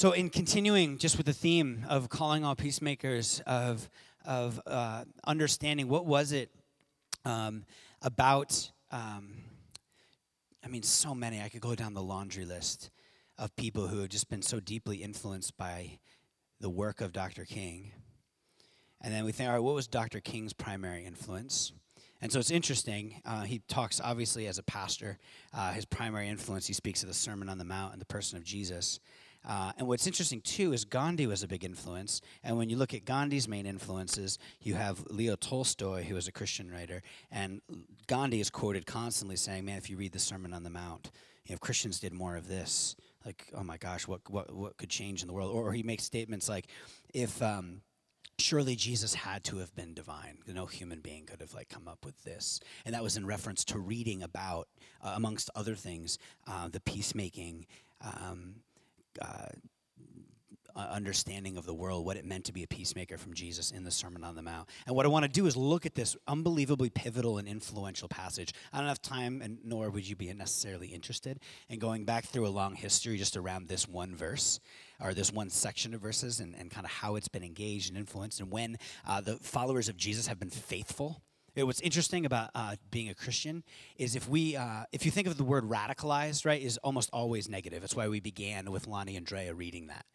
So, in continuing just with the theme of calling all peacemakers, of, of uh, understanding what was it um, about, um, I mean, so many, I could go down the laundry list of people who have just been so deeply influenced by the work of Dr. King. And then we think, all right, what was Dr. King's primary influence? And so it's interesting. Uh, he talks, obviously, as a pastor. Uh, his primary influence, he speaks of the Sermon on the Mount and the person of Jesus. Uh, and what's interesting too is Gandhi was a big influence. And when you look at Gandhi's main influences, you have Leo Tolstoy, who was a Christian writer, and Gandhi is quoted constantly saying, "Man, if you read the Sermon on the Mount, you know, if Christians did more of this, like, oh my gosh, what what what could change in the world?" Or, he makes statements like, "If um, surely Jesus had to have been divine. No human being could have like come up with this. And that was in reference to reading about, uh, amongst other things, uh, the peacemaking um, uh, understanding of the world, what it meant to be a peacemaker from Jesus in the Sermon on the Mount. And what I want to do is look at this unbelievably pivotal and influential passage. I don't have time, and nor would you be necessarily interested in going back through a long history just around this one verse or this one section of verses and, and kind of how it's been engaged and influenced and when uh, the followers of Jesus have been faithful what's interesting about uh, being a Christian is if we, uh, if you think of the word radicalized, right, is almost always negative. That's why we began with Lonnie and Drea reading that.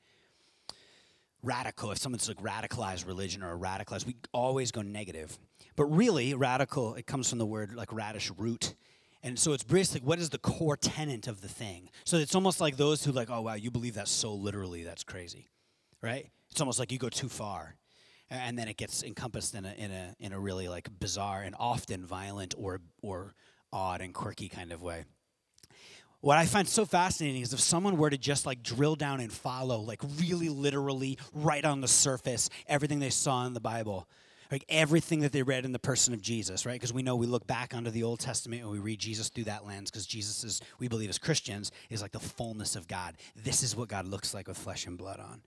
Radical, if someone's like radicalized religion or a radicalized, we always go negative. But really, radical, it comes from the word like radish root. And so it's basically what is the core tenet of the thing? So it's almost like those who like, oh wow, you believe that so literally, that's crazy. Right? It's almost like you go too far and then it gets encompassed in a in a in a really like bizarre and often violent or or odd and quirky kind of way. What I find so fascinating is if someone were to just like drill down and follow, like really literally right on the surface, everything they saw in the Bible, like everything that they read in the person of Jesus, right? Because we know we look back onto the Old Testament and we read Jesus through that lens because Jesus is, we believe as Christians, is like the fullness of God. This is what God looks like with flesh and blood on.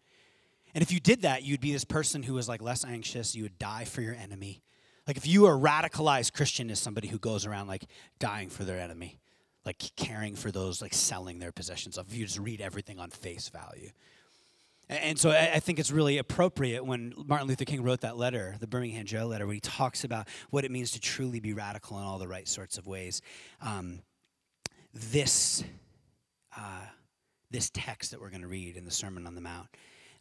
And if you did that, you'd be this person who was like less anxious. You would die for your enemy. Like if you are a radicalized Christian is somebody who goes around like dying for their enemy, like caring for those, like selling their possessions. If you just read everything on face value. And so I think it's really appropriate when Martin Luther King wrote that letter, the Birmingham Jail letter, where he talks about what it means to truly be radical in all the right sorts of ways. Um, this, uh, this text that we're going to read in the Sermon on the Mount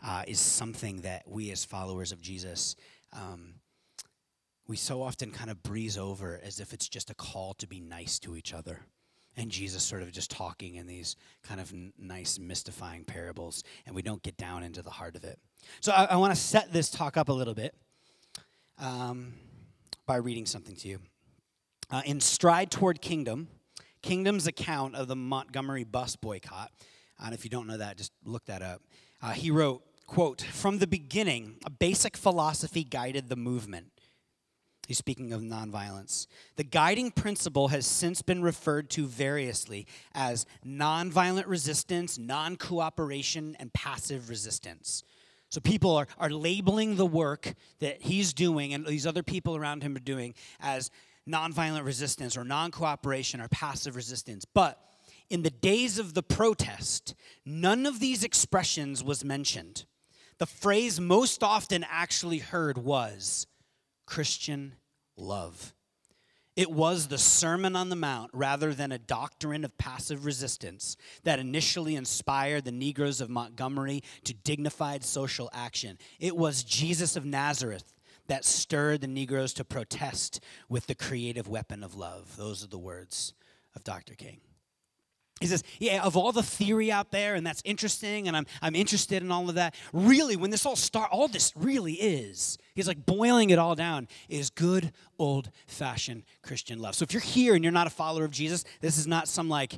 uh, is something that we as followers of Jesus, um, we so often kind of breeze over as if it's just a call to be nice to each other. And Jesus sort of just talking in these kind of n- nice, mystifying parables, and we don't get down into the heart of it. So I, I want to set this talk up a little bit um, by reading something to you. Uh, in Stride Toward Kingdom, Kingdom's account of the Montgomery bus boycott, and if you don't know that, just look that up. Uh, he wrote, quote, From the beginning, a basic philosophy guided the movement. He's speaking of nonviolence. The guiding principle has since been referred to variously as nonviolent resistance, non cooperation, and passive resistance. So people are, are labeling the work that he's doing and these other people around him are doing as nonviolent resistance or non cooperation or passive resistance. But in the days of the protest, none of these expressions was mentioned the phrase most often actually heard was Christian love. It was the Sermon on the Mount rather than a doctrine of passive resistance that initially inspired the Negroes of Montgomery to dignified social action. It was Jesus of Nazareth that stirred the Negroes to protest with the creative weapon of love. Those are the words of Dr. King. He says, Yeah, of all the theory out there, and that's interesting, and I'm, I'm interested in all of that, really, when this all start, all this really is, he's like boiling it all down, is good old fashioned Christian love. So if you're here and you're not a follower of Jesus, this is not some like,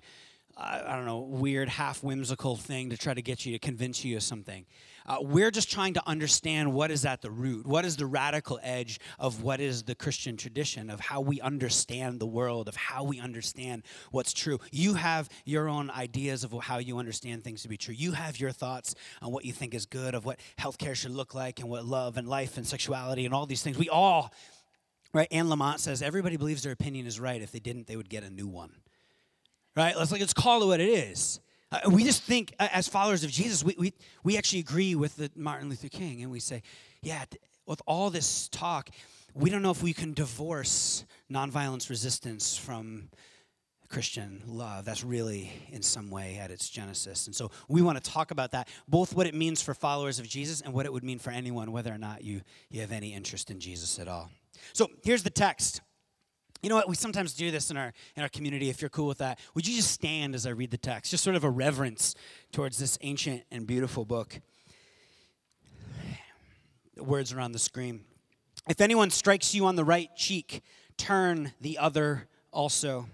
I don't know, weird, half whimsical thing to try to get you to convince you of something. Uh, we're just trying to understand what is at the root, what is the radical edge of what is the Christian tradition, of how we understand the world, of how we understand what's true. You have your own ideas of how you understand things to be true. You have your thoughts on what you think is good, of what healthcare should look like, and what love and life and sexuality and all these things. We all, right? Anne Lamott says everybody believes their opinion is right. If they didn't, they would get a new one. Right? Let's like let's call it what it is. Uh, we just think, uh, as followers of Jesus, we, we, we actually agree with the Martin Luther King, and we say, yeah, th- with all this talk, we don't know if we can divorce nonviolence resistance from Christian love. That's really, in some way, at its genesis. And so we want to talk about that, both what it means for followers of Jesus and what it would mean for anyone, whether or not you, you have any interest in Jesus at all. So here's the text. You know what? We sometimes do this in our in our community. If you're cool with that, would you just stand as I read the text? Just sort of a reverence towards this ancient and beautiful book. The words are on the screen. If anyone strikes you on the right cheek, turn the other also.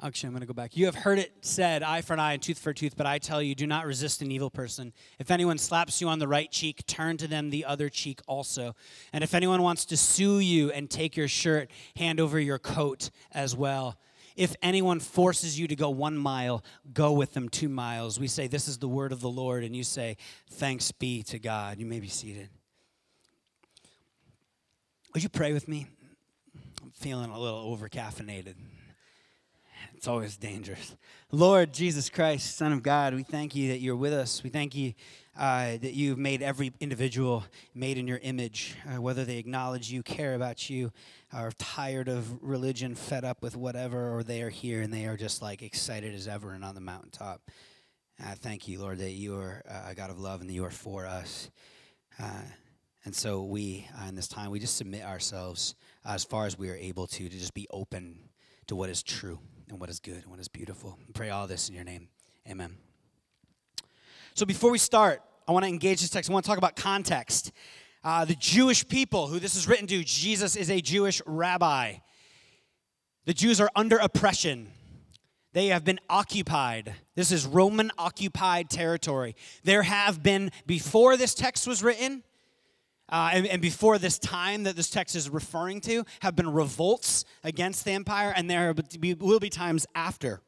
Actually, I'm going to go back. You have heard it said, eye for an eye and tooth for a tooth, but I tell you, do not resist an evil person. If anyone slaps you on the right cheek, turn to them the other cheek also. And if anyone wants to sue you and take your shirt, hand over your coat as well. If anyone forces you to go one mile, go with them two miles. We say, This is the word of the Lord, and you say, Thanks be to God. You may be seated. Would you pray with me? I'm feeling a little over caffeinated. It's always dangerous. Lord Jesus Christ, Son of God, we thank you that you're with us. We thank you uh, that you've made every individual made in your image, uh, whether they acknowledge you, care about you, are tired of religion, fed up with whatever, or they are here and they are just like excited as ever and on the mountaintop. Uh, thank you, Lord, that you are a God of love and that you are for us. Uh, and so we, uh, in this time, we just submit ourselves as far as we are able to, to just be open to what is true and what is good and what is beautiful. Pray all this in your name. Amen. So before we start, I want to engage this text. I want to talk about context. Uh, the Jewish people who this is written to, Jesus is a Jewish rabbi. The Jews are under oppression. They have been occupied. This is Roman occupied territory. There have been, before this text was written, uh, and, and, before this time that this text is referring to, have been revolts against the empire, and there will be times after.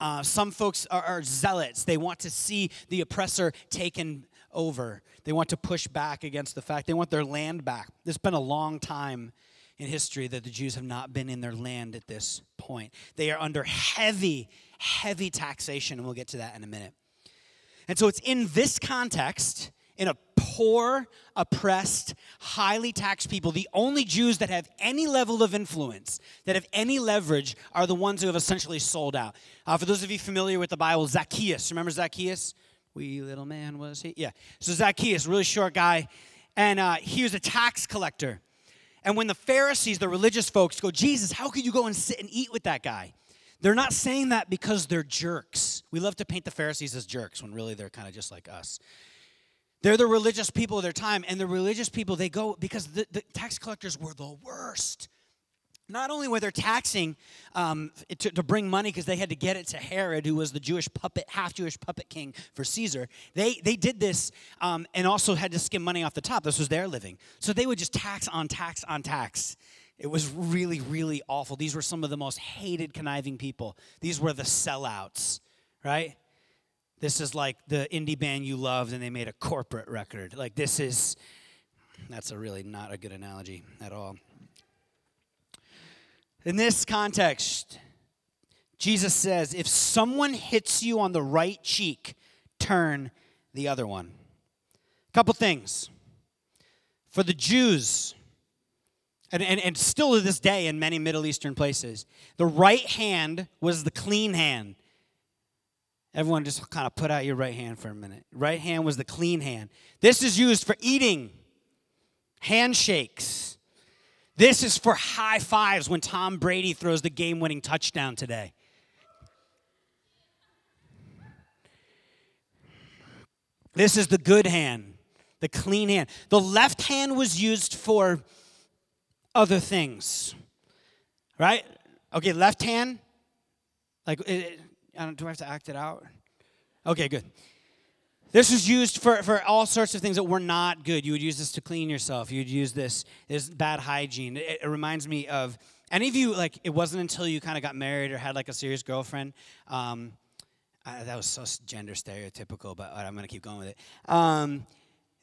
Uh, some folks are, are zealots. They want to see the oppressor taken over. They want to push back against the fact. They want their land back. It's been a long time in history that the Jews have not been in their land at this point. They are under heavy, heavy taxation, and we'll get to that in a minute. And so it's in this context in a poor, oppressed, highly taxed people. The only Jews that have any level of influence, that have any leverage, are the ones who have essentially sold out. Uh, for those of you familiar with the Bible, Zacchaeus, remember Zacchaeus? Wee little man was he? Yeah. So Zacchaeus, really short guy, and uh, he was a tax collector. And when the Pharisees, the religious folks, go, Jesus, how could you go and sit and eat with that guy? They're not saying that because they're jerks. We love to paint the Pharisees as jerks when really they're kind of just like us. They're the religious people of their time, and the religious people, they go because the, the tax collectors were the worst. Not only were they taxing um, to, to, bring money because they had to get it to Herod, who was the Jewish puppet, half Jewish puppet king for Caesar, they, they did this um, and also had to skim money off the top. This was their living. So they would just tax on tax on tax. It was really, really awful. These were some of the most hated, conniving people. These were the sellouts, right? This is like the indie band you loved and they made a corporate record. Like, this is, that's a really not a good analogy at all. In this context, Jesus says, if someone hits you on the right cheek, turn the other one. A couple things. For the Jews, and, and, and still to this day in many Middle Eastern places, the right hand was the clean hand. Everyone just kind of put out your right hand for a minute. Right hand was the clean hand. This is used for eating, handshakes. This is for high fives when Tom Brady throws the game winning touchdown today. This is the good hand, the clean hand. The left hand was used for other things, right? Okay, left hand, like it, do I have to act it out? Okay, good. This was used for, for all sorts of things that were not good. You would use this to clean yourself. You'd use this as bad hygiene. It, it, reminds me of any of you like. It wasn't until you kind of got married or had like a serious girlfriend. Um, I, that was so gender stereotypical, but I'm gonna keep going with it. Um,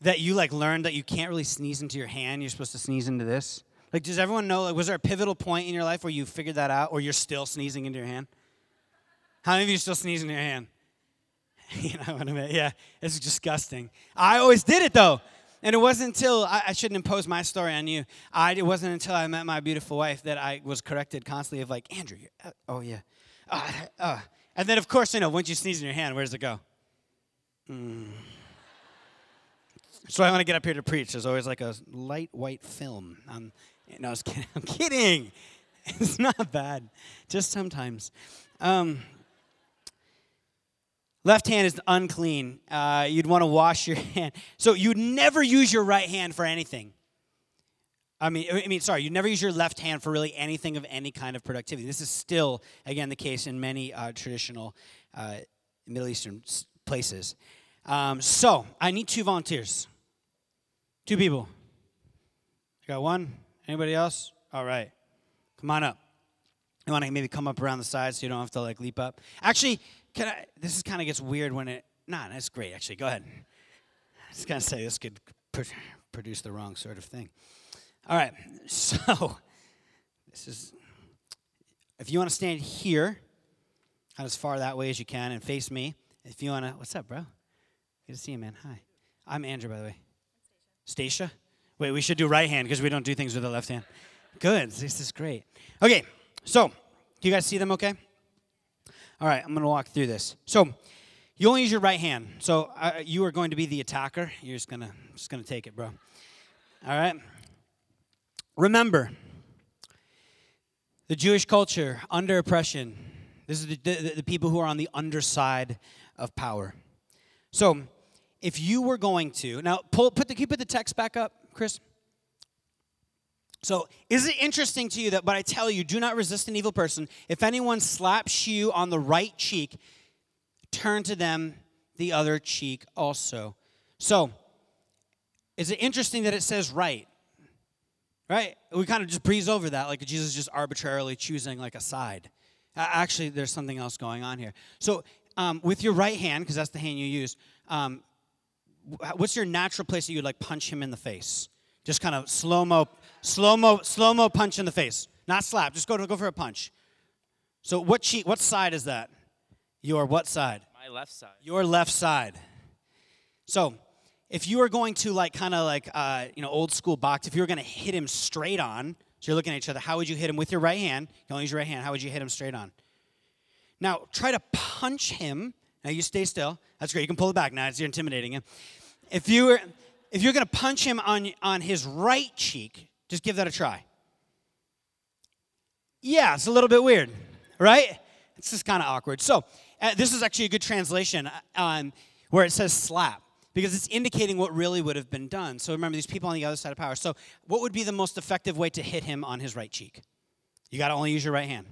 that you like learned that you can't really sneeze into your hand. You're supposed to sneeze into this. Like, does everyone know? Like, was there a pivotal point in your life where you figured that out, or you're still sneezing into your hand? How many of you still sneeze in your hand? you know what I mean? Yeah, it's disgusting. I always did it though. And it wasn't until I, I, shouldn't impose my story on you. I, it wasn't until I met my beautiful wife that I was corrected constantly of like, Andrew, uh, oh yeah. Uh, uh. And then, of course, you know, once you sneeze in your hand, where does it go? Mm. So I want to get up here to preach. There's always like a light white film. I'm, no, I was kidding. I'm kidding. It's not bad. Just sometimes. Um, left hand is unclean. Uh, you'd want to wash your hand. So you'd never use your right hand for anything. I mean, I mean, sorry, you never use your left hand for really anything of any kind of productivity. This is still, again, the case in many uh, traditional uh, Middle Eastern places. Um, so I need two volunteers. Two people. I got one. Anybody else? All right. Come on up. You want to maybe come up around the side so you don't have to like leap up. Actually, can I? This is kind of gets weird when it. Nah, that's great. Actually, go ahead. I was gonna say this could pr- produce the wrong sort of thing. All right. So this is. If you want to stand here, as far that way as you can, and face me. If you want to, what's up, bro? Good to see you, man. Hi. I'm Andrew, by the way. Stacia? Wait, we should do right hand because we don't do things with the left hand. Good. This is great. Okay, so do you guys see them okay? All right, I'm going to walk through this. So you only use your right hand. So uh, you are going to be the attacker. You're just going to just going to take it, bro. All right. Remember, the Jewish culture under oppression. This is the, the, the people who are on the underside of power. So if you were going to now pull put the can you put the text back up, Chris? So, is it interesting to you that, but I tell you, do not resist an evil person. If anyone slaps you on the right cheek, turn to them the other cheek also. So, is it interesting that it says right? Right? We kind of just breeze over that, like Jesus just arbitrarily choosing like a side. Actually, there's something else going on here. So, um, with your right hand, because that's the hand you use, um, what's your natural place that you'd like punch him in the face? Just kind of slow mo, slow mo, slow mo punch in the face. Not slap. Just go to go for a punch. So what cheek? What side is that? Your what side? My left side. Your left side. So if you were going to like kind of like uh, you know old school box, if you were going to hit him straight on, so you're looking at each other. How would you hit him with your right hand? You only use your right hand. How would you hit him straight on? Now try to punch him. Now you stay still. That's great. You can pull it back now. You're intimidating him. If you were if you're going to punch him on, on his right cheek, just give that a try. Yeah, it's a little bit weird, right? It's just kind of awkward. So, uh, this is actually a good translation um, where it says slap because it's indicating what really would have been done. So, remember, these people on the other side of power. So, what would be the most effective way to hit him on his right cheek? You got to only use your right hand.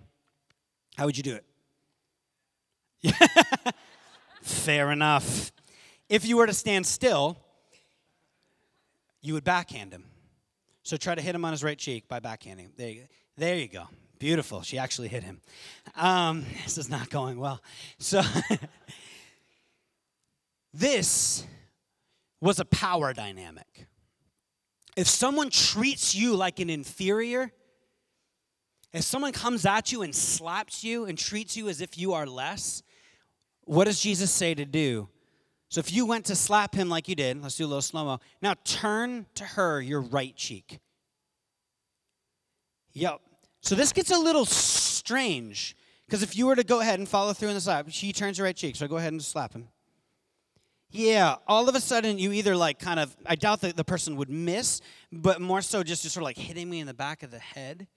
How would you do it? Fair enough. If you were to stand still, you would backhand him. So try to hit him on his right cheek by backhanding. There you go. There you go. Beautiful. She actually hit him. Um, this is not going well. So this was a power dynamic. If someone treats you like an inferior, if someone comes at you and slaps you and treats you as if you are less, what does Jesus say to do? So if you went to slap him like you did, let's do a little slow mo. Now turn to her your right cheek. Yep. So this gets a little strange because if you were to go ahead and follow through in the slap, she turns her right cheek. So go ahead and slap him. Yeah, all of a sudden you either like kind of, I doubt that the person would miss, but more so just, just sort of like hitting me in the back of the head.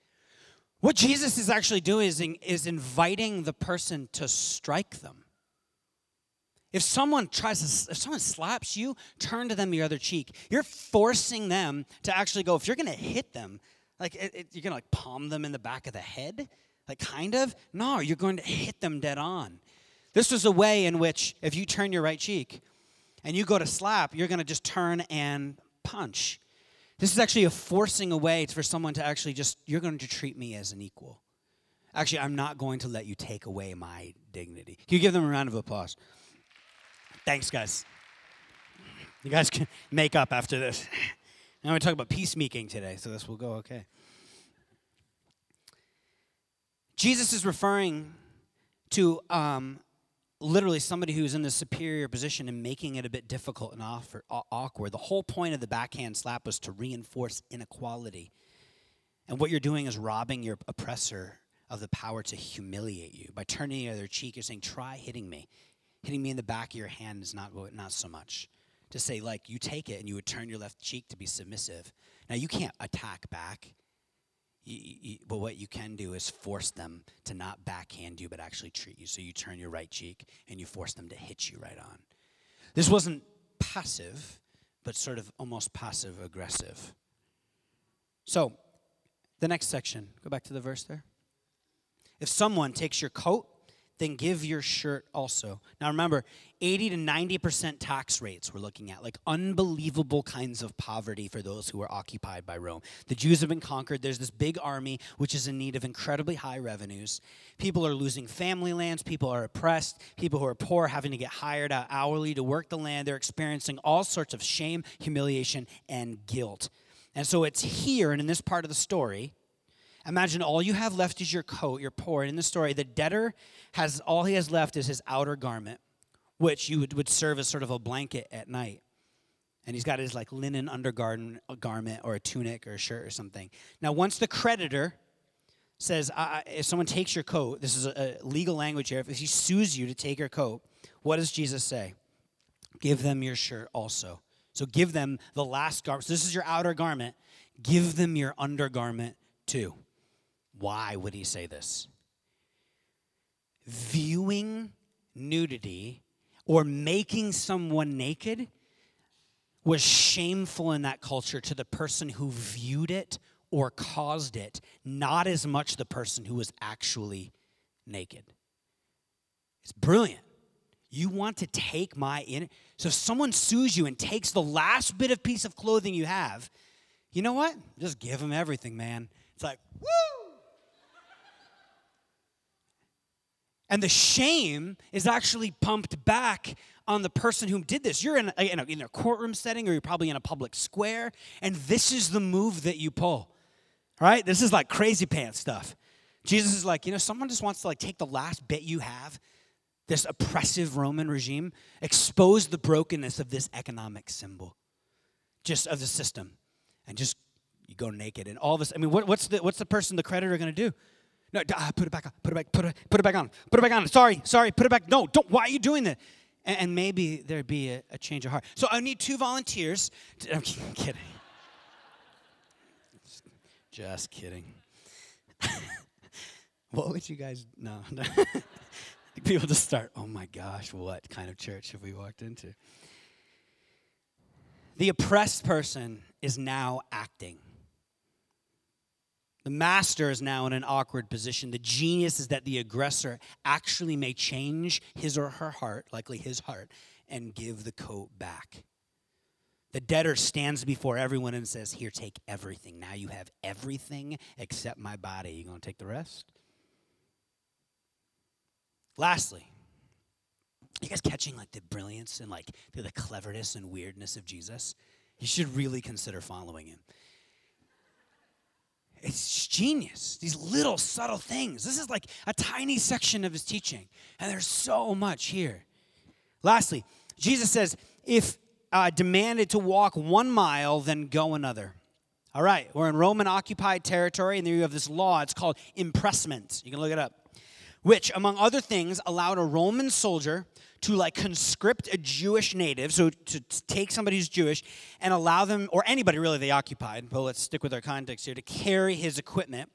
What Jesus is actually doing is, is inviting the person to strike them. If someone tries to, if someone slaps you, turn to them your other cheek. You're forcing them to actually go. If you're going to hit them, like it, it, you're to like palm them in the back of the head, like kind of. No, you're going to hit them dead on. This was a way in which if you turn your right cheek and you go to slap, you're going to just turn and punch. This is actually a forcing a way for someone to actually just, you're going to treat me as an equal. Actually, I'm not going to let you take away my dignity. Can you give them a round of applause? Thanks, guys. You guys can make up after this. I'm going to talk about peacemaking today, so this will go okay. Jesus is referring to um, literally somebody who's in the superior position and making it a bit difficult and awkward. The whole point of the backhand slap was to reinforce inequality. And what you're doing is robbing your oppressor of the power to humiliate you. By turning the other cheek, you're saying, try hitting me. Hitting me in the back of your hand is not, not so much. To say, like, you take it and you would turn your left cheek to be submissive. Now, you can't attack back. You, you, but what you can do is force them to not backhand you, but actually treat you. So you turn your right cheek and you force them to hit you right on. This wasn't passive, but sort of almost passive aggressive. So, the next section, go back to the verse there. If someone takes your coat, then give your shirt also. Now remember, 80 to 90% tax rates we're looking at, like unbelievable kinds of poverty for those who are occupied by Rome. The Jews have been conquered. There's this big army which is in need of incredibly high revenues. People are losing family lands. People are oppressed. People who are poor having to get hired out hourly to work the land. They're experiencing all sorts of shame, humiliation, and guilt. And so it's here and in this part of the story Imagine all you have left is your coat, you're poor. And in the story, the debtor has all he has left is his outer garment, which you would, would serve as sort of a blanket at night. And he's got his like linen undergarment garment or a tunic or a shirt or something. Now, once the creditor says, if someone takes your coat, this is a, a legal language here, if he sues you to take your coat, what does Jesus say? Give them your shirt also. So give them the last garment. So this is your outer garment. Give them your undergarment too. Why would he say this? Viewing nudity or making someone naked was shameful in that culture to the person who viewed it or caused it, not as much the person who was actually naked. It's brilliant. You want to take my in so if someone sues you and takes the last bit of piece of clothing you have, you know what? Just give them everything, man. It's like, woo! And the shame is actually pumped back on the person who did this. You're in a, in, a, in a courtroom setting or you're probably in a public square, and this is the move that you pull. Right? This is like crazy pants stuff. Jesus is like, you know, someone just wants to like take the last bit you have, this oppressive Roman regime, expose the brokenness of this economic symbol, just of the system, and just you go naked. And all of us, I mean, what, what's the what's the person, the creditor, going to do? No, uh, put it back on. Put it back. Put it, put it back on. Put it back on. Sorry, sorry. Put it back. No, don't. Why are you doing that? And, and maybe there'd be a, a, change of heart. So I need two volunteers. To, I'm kidding. Just kidding. what would you guys? No. People just start. Oh my gosh, what kind of church have we walked into? The oppressed person is now acting. The master is now in an awkward position. The genius is that the aggressor actually may change his or her heart, likely his heart, and give the coat back. The debtor stands before everyone and says, Here, take everything. Now you have everything except my body. You going to take the rest? Lastly, you guys catching like the brilliance and like the cleverness and weirdness of Jesus? You should really consider following him. It's genius. These little subtle things. This is like a tiny section of his teaching, and there's so much here. Lastly, Jesus says, if uh, demanded to walk one mile, then go another. All right, we're in Roman occupied territory, and there you have this law. It's called impressment. You can look it up. Which, among other things, allowed a Roman soldier to like conscript a Jewish native, so to take somebody who's Jewish and allow them, or anybody really they occupied, but let's stick with our context here, to carry his equipment.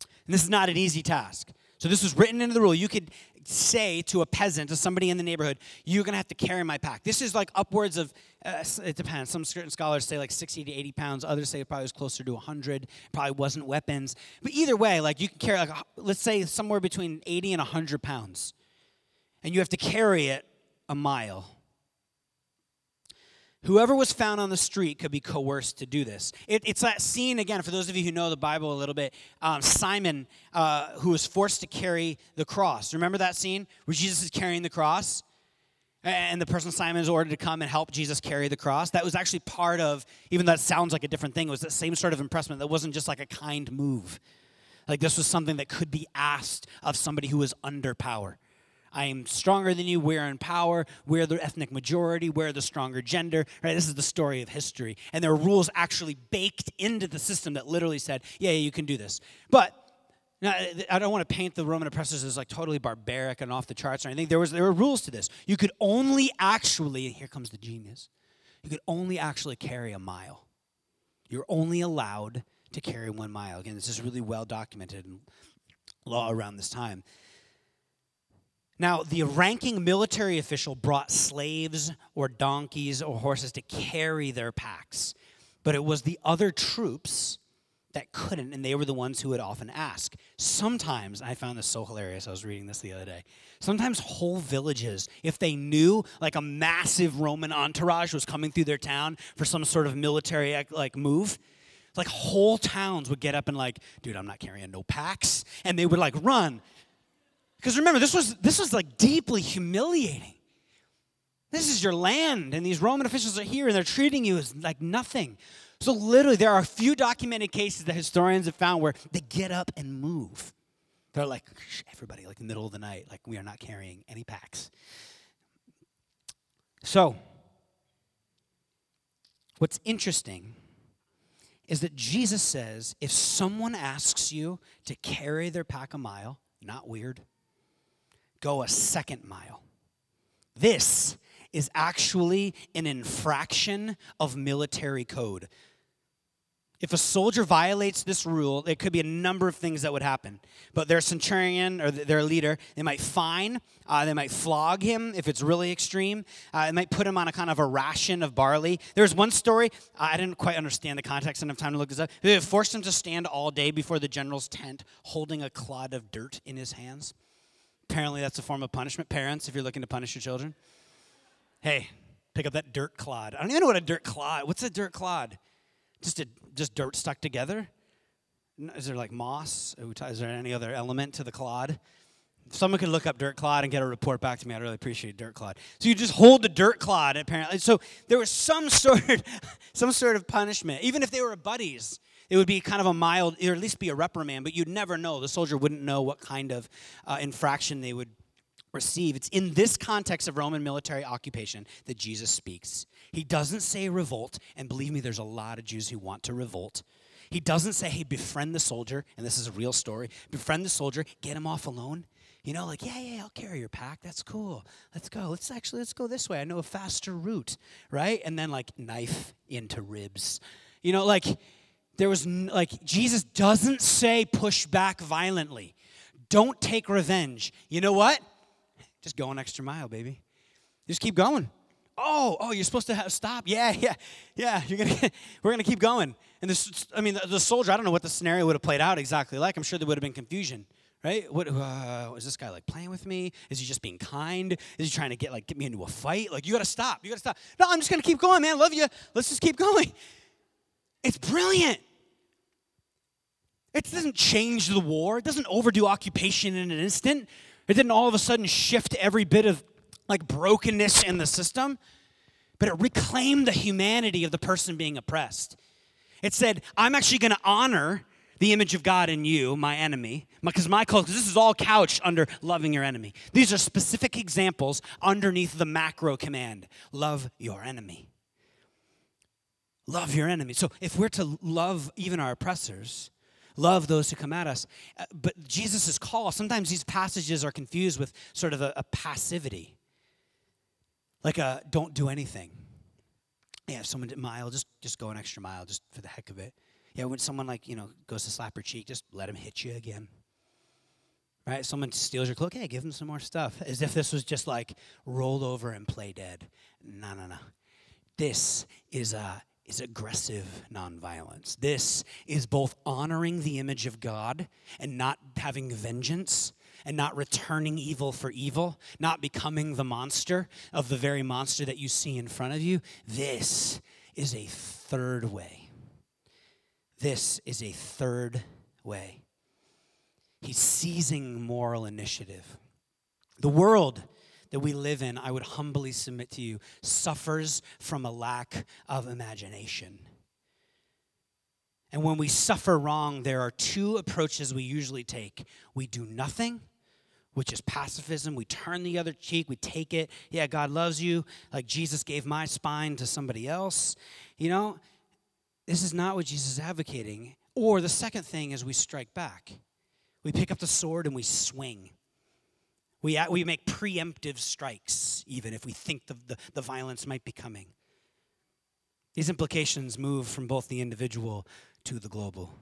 And this is not an easy task. So this was written into the rule. You could say to a peasant, to somebody in the neighborhood, you're going to have to carry my pack. This is like upwards of, uh, it depends. Some certain scholars say like 60 to 80 pounds. Others say it probably was closer to 100. Probably wasn't weapons. But either way, like you can carry, like, let's say somewhere between 80 and 100 pounds and you have to carry it a mile. Whoever was found on the street could be coerced to do this. It, it's that scene, again, for those of you who know the Bible a little bit, um, Simon, uh, who was forced to carry the cross. Remember that scene where Jesus is carrying the cross? And the person Simon is ordered to come and help Jesus carry the cross. That was actually part of, even though that sounds like a different thing, it was the same sort of impressment. That wasn't just like a kind move. Like this was something that could be asked of somebody who was under power. I am stronger than you. We're in power. We're the ethnic majority. We're the stronger gender. Right? This is the story of history. And there are rules actually baked into the system that literally said, yeah, yeah you can do this. But now, I don't want to paint the Roman oppressors as like totally barbaric and off the charts or anything. There was there were rules to this. You could only actually, here comes the genius. You could only actually carry a mile. You're only allowed to carry one mile. Again, this is really well documented in law around this time. Now, the ranking military official brought slaves or donkeys or horses to carry their packs, but it was the other troops that couldn't, and they were the ones who would often ask. Sometimes, I found this so hilarious, I was reading this the other day. Sometimes whole villages, if they knew like a massive Roman entourage was coming through their town for some sort of military like move, like whole towns would get up and like, dude, I'm not carrying no packs. And they would like run because remember, this was this was like deeply humiliating. This is your land, and these Roman officials are here, and they're treating you as like nothing. So literally, there are a few documented cases that historians have found where they get up and move. They're like, everybody, like the middle of the night, like we are not carrying any packs. So, what's interesting is that Jesus says if someone asks you to carry their pack a mile, not weird, go a second mile. This is actually an infraction of military code. If a soldier violates this rule, there could be a number of things that would happen. But their centurion or their leader, they might fine, uh, they might flog him if it's really extreme. Uh, they might put him on a kind of a ration of barley. There's one story, I didn't quite understand the context, I didn't have time to look this up. They forced him to stand all day before the general's tent holding a clod of dirt in his hands. Apparently, that's a form of punishment. Parents, if you're looking to punish your children, hey, pick up that dirt clod. I don't even know what a dirt clod. What's a dirt clod? Just a just dirt stuck together. Is there like moss? Is there any other element to the clod? If someone could look up dirt clod and get a report back to me, I'd really appreciate dirt clod. So you just hold the dirt clod, apparently. So there was some sort, some sort of punishment, even if they were buddies. It would be kind of a mild, or at least be a reprimand, but you'd never know. The soldier wouldn't know what kind of uh, infraction they would receive. It's in this context of Roman military occupation that Jesus speaks. He doesn't say revolt, and believe me, there's a lot of Jews who want to revolt. He doesn't say, hey, befriend the soldier, and this is a real story. Befriend the soldier, get him off alone. You know, like, yeah, yeah, I'll carry your pack. That's cool. Let's go. Let's actually, let's go this way. I know a faster route, right? And then, like, knife into ribs. You know, like, there was like Jesus doesn't say push back violently. Don't take revenge. You know what? Just go an extra mile, baby. Just keep going. Oh, oh, you're supposed to have, stop. Yeah, yeah, yeah. You're gonna, we're gonna keep going. And this, I mean, the, the, soldier. I don't know what the scenario would have played out exactly like. I'm sure there would have been confusion, right? What uh, is this guy like playing with me? Is he just being kind? Is he trying to get like get me into a fight? Like you gotta stop. You gotta stop. No, I'm just gonna keep going, man. Love you. Let's just keep going. It's brilliant. It doesn't change the war, it doesn't overdo occupation in an instant. It didn't all of a sudden shift every bit of like brokenness in the system, but it reclaimed the humanity of the person being oppressed. It said, I'm actually going to honor the image of God in you, my enemy, because my culture, this is all couched under loving your enemy. These are specific examples underneath the macro command love your enemy. Love your enemy. So if we're to love even our oppressors, love those who come at us. Uh, but Jesus' call, sometimes these passages are confused with sort of a, a passivity, like a don't do anything. Yeah, if someone did mile, just just go an extra mile, just for the heck of it. Yeah, when someone like you know goes to slap your cheek, just let him hit you again. Right? Someone steals your cloak, hey, give them some more stuff. As if this was just like roll over and play dead. No, no, no. This is a is aggressive nonviolence. This is both honoring the image of God and not having vengeance and not returning evil for evil, not becoming the monster of the very monster that you see in front of you. This is a third way. This is a third way. He's seizing moral initiative. The world that we live in, I would humbly submit to you, suffers from a lack of imagination. And when we suffer wrong, there are two approaches we usually take. We do nothing, which is pacifism. We turn the other cheek, we take it. Yeah, God loves you, like Jesus gave my spine to somebody else. You know, this is not what Jesus is advocating. Or the second thing is we strike back. We pick up the sword and we swing. We, we make preemptive strikes, even if we think the, the, the violence might be coming. These implications move from both the individual to the global.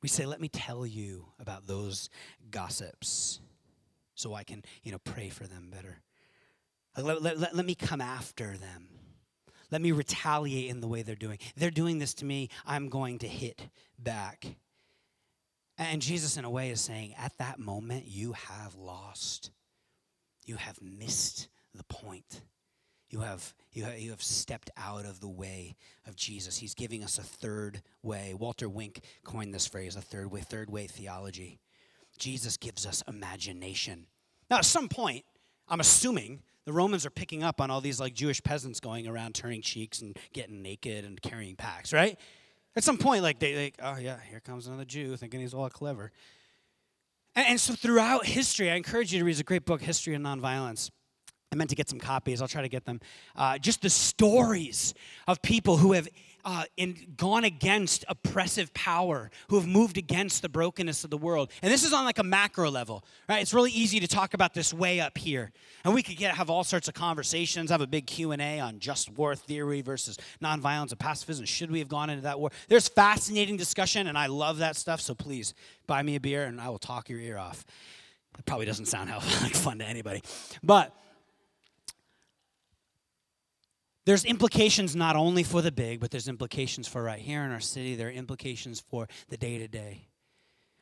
We say, let me tell you about those gossips so I can, you know, pray for them better. Let, let, let, let me come after them. Let me retaliate in the way they're doing. They're doing this to me, I'm going to hit back. And Jesus, in a way, is saying, at that moment, you have lost. You have missed the point. You have, you have, you have stepped out of the way of Jesus. He's giving us a third way. Walter Wink coined this phrase, a third way, third way theology. Jesus gives us imagination. Now, at some point, I'm assuming the Romans are picking up on all these like Jewish peasants going around turning cheeks and getting naked and carrying packs, right? At some point, like they, like, oh yeah, here comes another Jew thinking he's all clever. And, and so throughout history, I encourage you to read a great book, History of Nonviolence. I meant to get some copies. I'll try to get them. Uh, just the stories of people who have uh, gone against oppressive power, who have moved against the brokenness of the world. And this is on like a macro level, right? It's really easy to talk about this way up here, and we could get have all sorts of conversations. Have a big Q and A on just war theory versus nonviolence and pacifism. Should we have gone into that war? There's fascinating discussion, and I love that stuff. So please buy me a beer, and I will talk your ear off. It probably doesn't sound like fun to anybody, but there's implications not only for the big, but there's implications for right here in our city. There are implications for the day to day,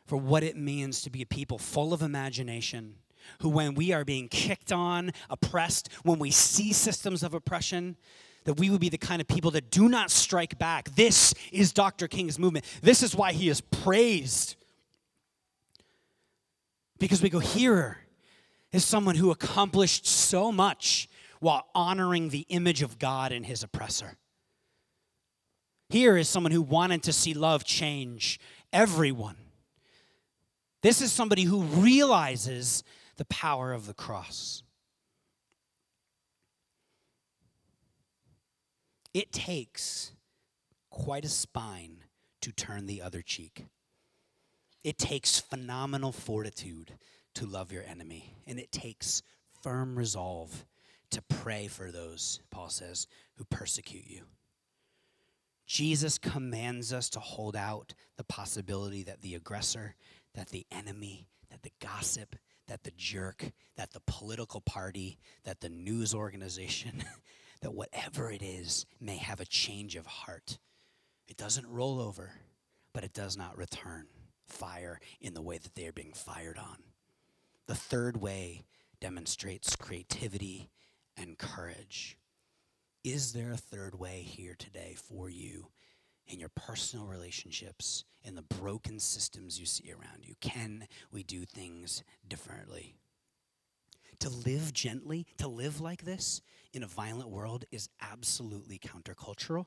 for what it means to be a people full of imagination, who, when we are being kicked on, oppressed, when we see systems of oppression, that we would be the kind of people that do not strike back. This is Dr. King's movement. This is why he is praised. Because we go, here is someone who accomplished so much while honoring the image of God in his oppressor. Here is someone who wanted to see love change everyone. This is somebody who realizes the power of the cross. It takes quite a spine to turn the other cheek. It takes phenomenal fortitude to love your enemy, and it takes firm resolve to pray for those, Paul says, who persecute you. Jesus commands us to hold out the possibility that the aggressor, that the enemy, that the gossip, that the jerk, that the political party, that the news organization, that whatever it is may have a change of heart. It doesn't roll over, but it does not return fire in the way that they are being fired on. The third way demonstrates creativity and courage. Is there a third way here today for you in your personal relationships, in the broken systems you see around you? Can we do things differently? To live gently, to live like this in a violent world is absolutely countercultural,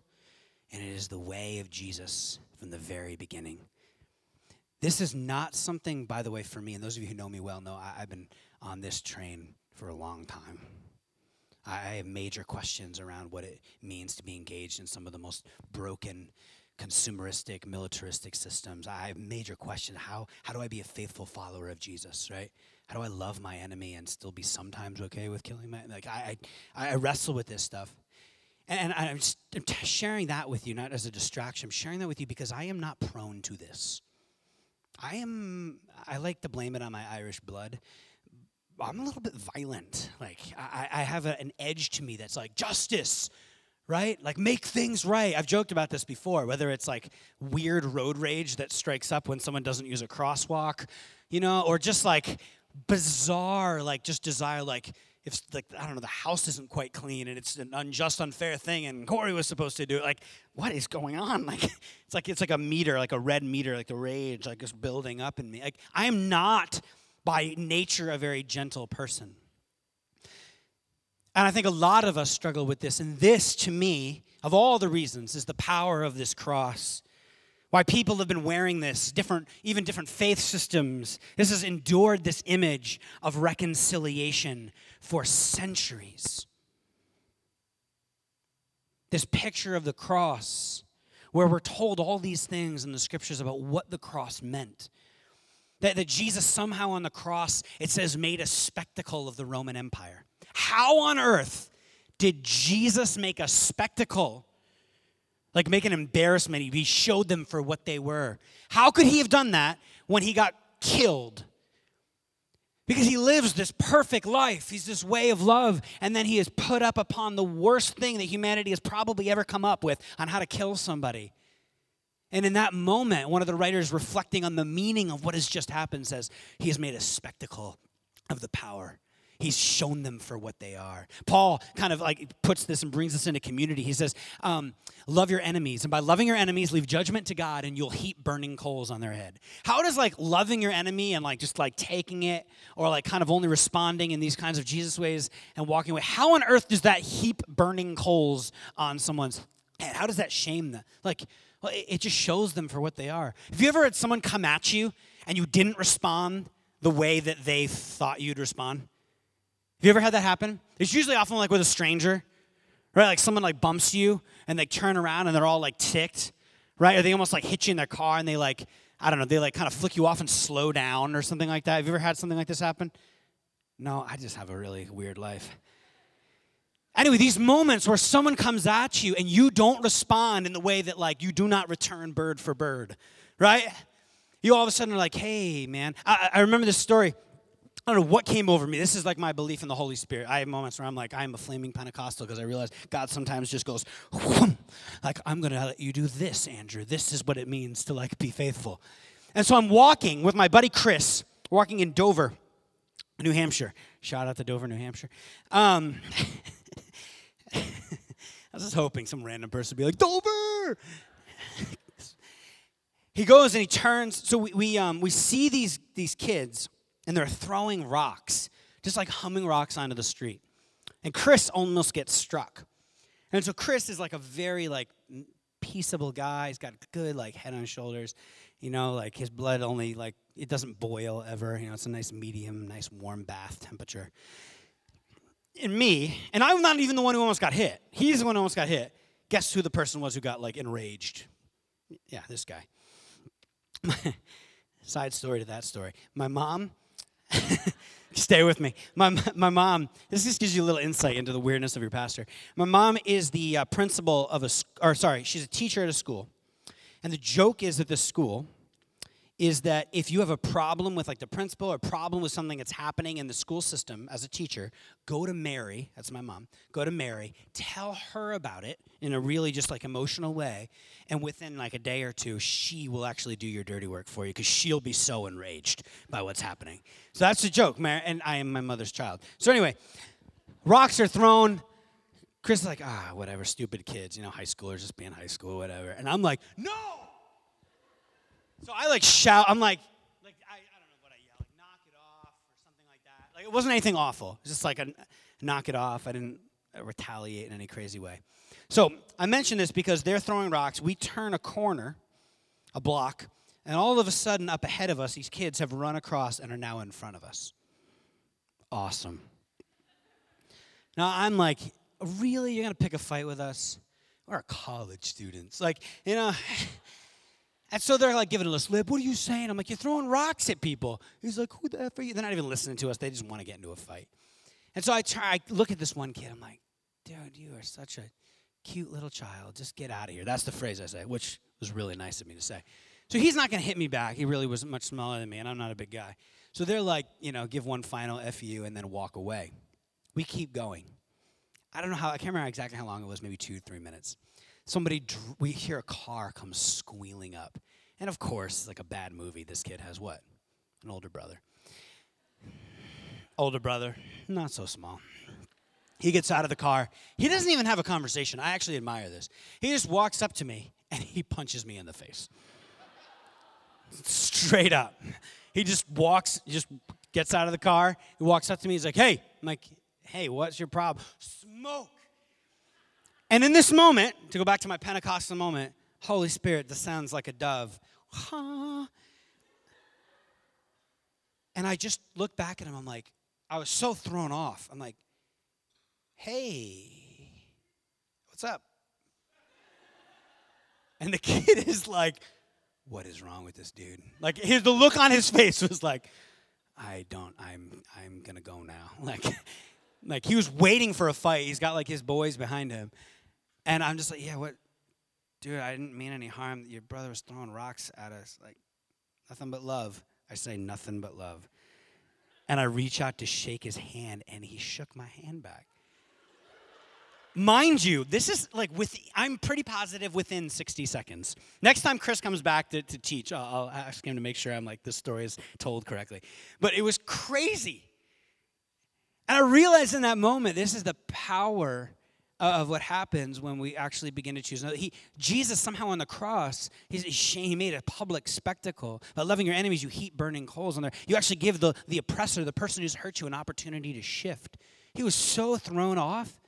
and it is the way of Jesus from the very beginning. This is not something, by the way, for me, and those of you who know me well know I, have been on this train for a long time. I have major questions around what it means to be engaged in some of the most broken, consumeristic, militaristic systems. I have major questions. How, how do I be a faithful follower of Jesus, right? How do I love my enemy and still be sometimes okay with killing my like I I, I wrestle with this stuff. And, I'm, I'm sharing that with you, not as a distraction. I'm sharing that with you because I am not prone to this. I am, I like to blame it on my Irish blood. I'm a little bit violent. Like I, I have a, an edge to me that's like justice, right? Like make things right. I've joked about this before, whether it's like weird road rage that strikes up when someone doesn't use a crosswalk, you know, or just like bizarre, like just desire, like if like I don't know, the house isn't quite clean and it's an unjust, unfair thing, and Corey was supposed to do it. Like, what is going on? Like, it's like it's like a meter, like a red meter, like the rage, like just building up in me. Like, I am not by nature a very gentle person. And I think a lot of us struggle with this. And this, to me, of all the reasons, is the power of this cross. Why people have been wearing this, different, even different faith systems. This has endured this image of reconciliation for centuries. This picture of the cross, where we're told all these things in the scriptures about what the cross meant. That, that Jesus somehow on the cross, it says, made a spectacle of the Roman Empire. How on earth did Jesus make a spectacle? Like make an embarrassment. He showed them for what they were. How could he have done that when he got killed? Because he lives this perfect life. He's this way of love. And then he is put up upon the worst thing that humanity has probably ever come up with on how to kill somebody. And in that moment, one of the writers reflecting on the meaning of what has just happened says, He has made a spectacle of the power He's shown them for what they are. Paul kind of like puts this and brings this into community. He says, um, Love your enemies. And by loving your enemies, leave judgment to God and you'll heap burning coals on their head. How does like loving your enemy and like just like taking it or like kind of only responding in these kinds of Jesus ways and walking away, how on earth does that heap burning coals on someone's head? How does that shame them? Like, well, it, it just shows them for what they are. Have you ever had someone come at you and you didn't respond the way that they thought you'd respond? Have you ever had that happen? It's usually often like with a stranger, right? Like someone like bumps you and they turn around and they're all like ticked, right? Or they almost like hit you in their car and they like, I don't know, they like kind of flick you off and slow down or something like that. Have you ever had something like this happen? No, I just have a really weird life. Anyway, these moments where someone comes at you and you don't respond in the way that like you do not return bird for bird, right? You all of a sudden are like, hey, man. I, I remember this story. I don't know what came over me. This is like my belief in the Holy Spirit. I have moments where I'm like, I am a flaming Pentecostal because I realize God sometimes just goes, Whoom. like, I'm going to let you do this, Andrew. This is what it means to like be faithful. And so I'm walking with my buddy Chris, walking in Dover, New Hampshire. Shout out to Dover, New Hampshire. Um, I was just hoping some random person would be like, Dover! he goes and he turns. So we, we, um, we see these, these kids and they're throwing rocks, just like humming rocks onto the street. And Chris almost gets struck. And so Chris is like a very like peaceable guy. He's got good like head on shoulders. You know, like his blood only like it doesn't boil ever. You know, it's a nice medium, nice warm bath temperature. And me, and I'm not even the one who almost got hit. He's the one who almost got hit. Guess who the person was who got like enraged? Yeah, this guy. Side story to that story. My mom Stay with me. My, my mom, this just gives you a little insight into the weirdness of your pastor. My mom is the uh, principal of a, or sorry, she's a teacher at a school. And the joke is that this school is that if you have a problem with like the principal or problem with something that's happening in the school system as a teacher, go to Mary, that's my mom, go to Mary, tell her about it in a really just like emotional way, and within like a day or two, she will actually do your dirty work for you because she'll be so enraged by what's happening. So that's the joke, Mary, and I am my mother's child. So anyway, rocks are thrown. Chris is like, ah, whatever, stupid kids, you know, high schoolers just being high school, whatever. And I'm like, no! So I like shout. I'm like, like I, I don't know what I yell, like knock it off or something like that. Like it wasn't anything awful. It's just like a knock it off. I didn't retaliate in any crazy way. So I mention this because they're throwing rocks. We turn a corner, a block, and all of a sudden, up ahead of us, these kids have run across and are now in front of us. Awesome. Now I'm like, really? You're gonna pick a fight with us? We're college students. Like, you know. And so they're like giving us lip. What are you saying? I'm like, you're throwing rocks at people. He's like, who the F are you? They're not even listening to us. They just want to get into a fight. And so I try, I look at this one kid. I'm like, dude, you are such a cute little child. Just get out of here. That's the phrase I say, which was really nice of me to say. So he's not going to hit me back. He really was much smaller than me, and I'm not a big guy. So they're like, you know, give one final FU and then walk away. We keep going. I don't know how, I can't remember exactly how long it was, maybe two, three minutes somebody we hear a car come squealing up. And of course it's like a bad movie. This kid has what? An older brother. Older brother. Not so small. He gets out of the car. He doesn't even have a conversation. I actually admire this. He just walks up to me and he punches me in the face. Straight up. He just walks just gets out of the car. He walks up to me. He's like hey i'm like Hey, what's your problem? Smoke. And in this moment, to go back to my Pentecostal moment, Holy Spirit descends like a dove. And I just looked back at him. I'm like, I was so thrown off. I'm like, hey, what's up? And the kid is like, what is wrong with this dude? Like his, the look on his face was like, I don't, I'm, I'm gonna go now. Like, like he was waiting for a fight. He's got like his boys behind him. And I'm just like, yeah, what? Dude, I didn't mean any harm. Your brother was throwing rocks at us. Like, nothing but love. I say nothing but love. And I reach out to shake his hand, and he shook my hand back. Mind you, this is like with, I'm pretty positive within 60 seconds. Next time Chris comes back to, to teach, I'll, I'll ask him to make sure I'm like, this story is told correctly. But it was crazy. And I realized in that moment, this is the power of what happens when we actually begin to choose. He, Jesus somehow on the cross, he made a public spectacle. By loving your enemies, you heap burning coals on there. You actually give the, the oppressor, the person who's hurt you, an opportunity to shift. He was so thrown off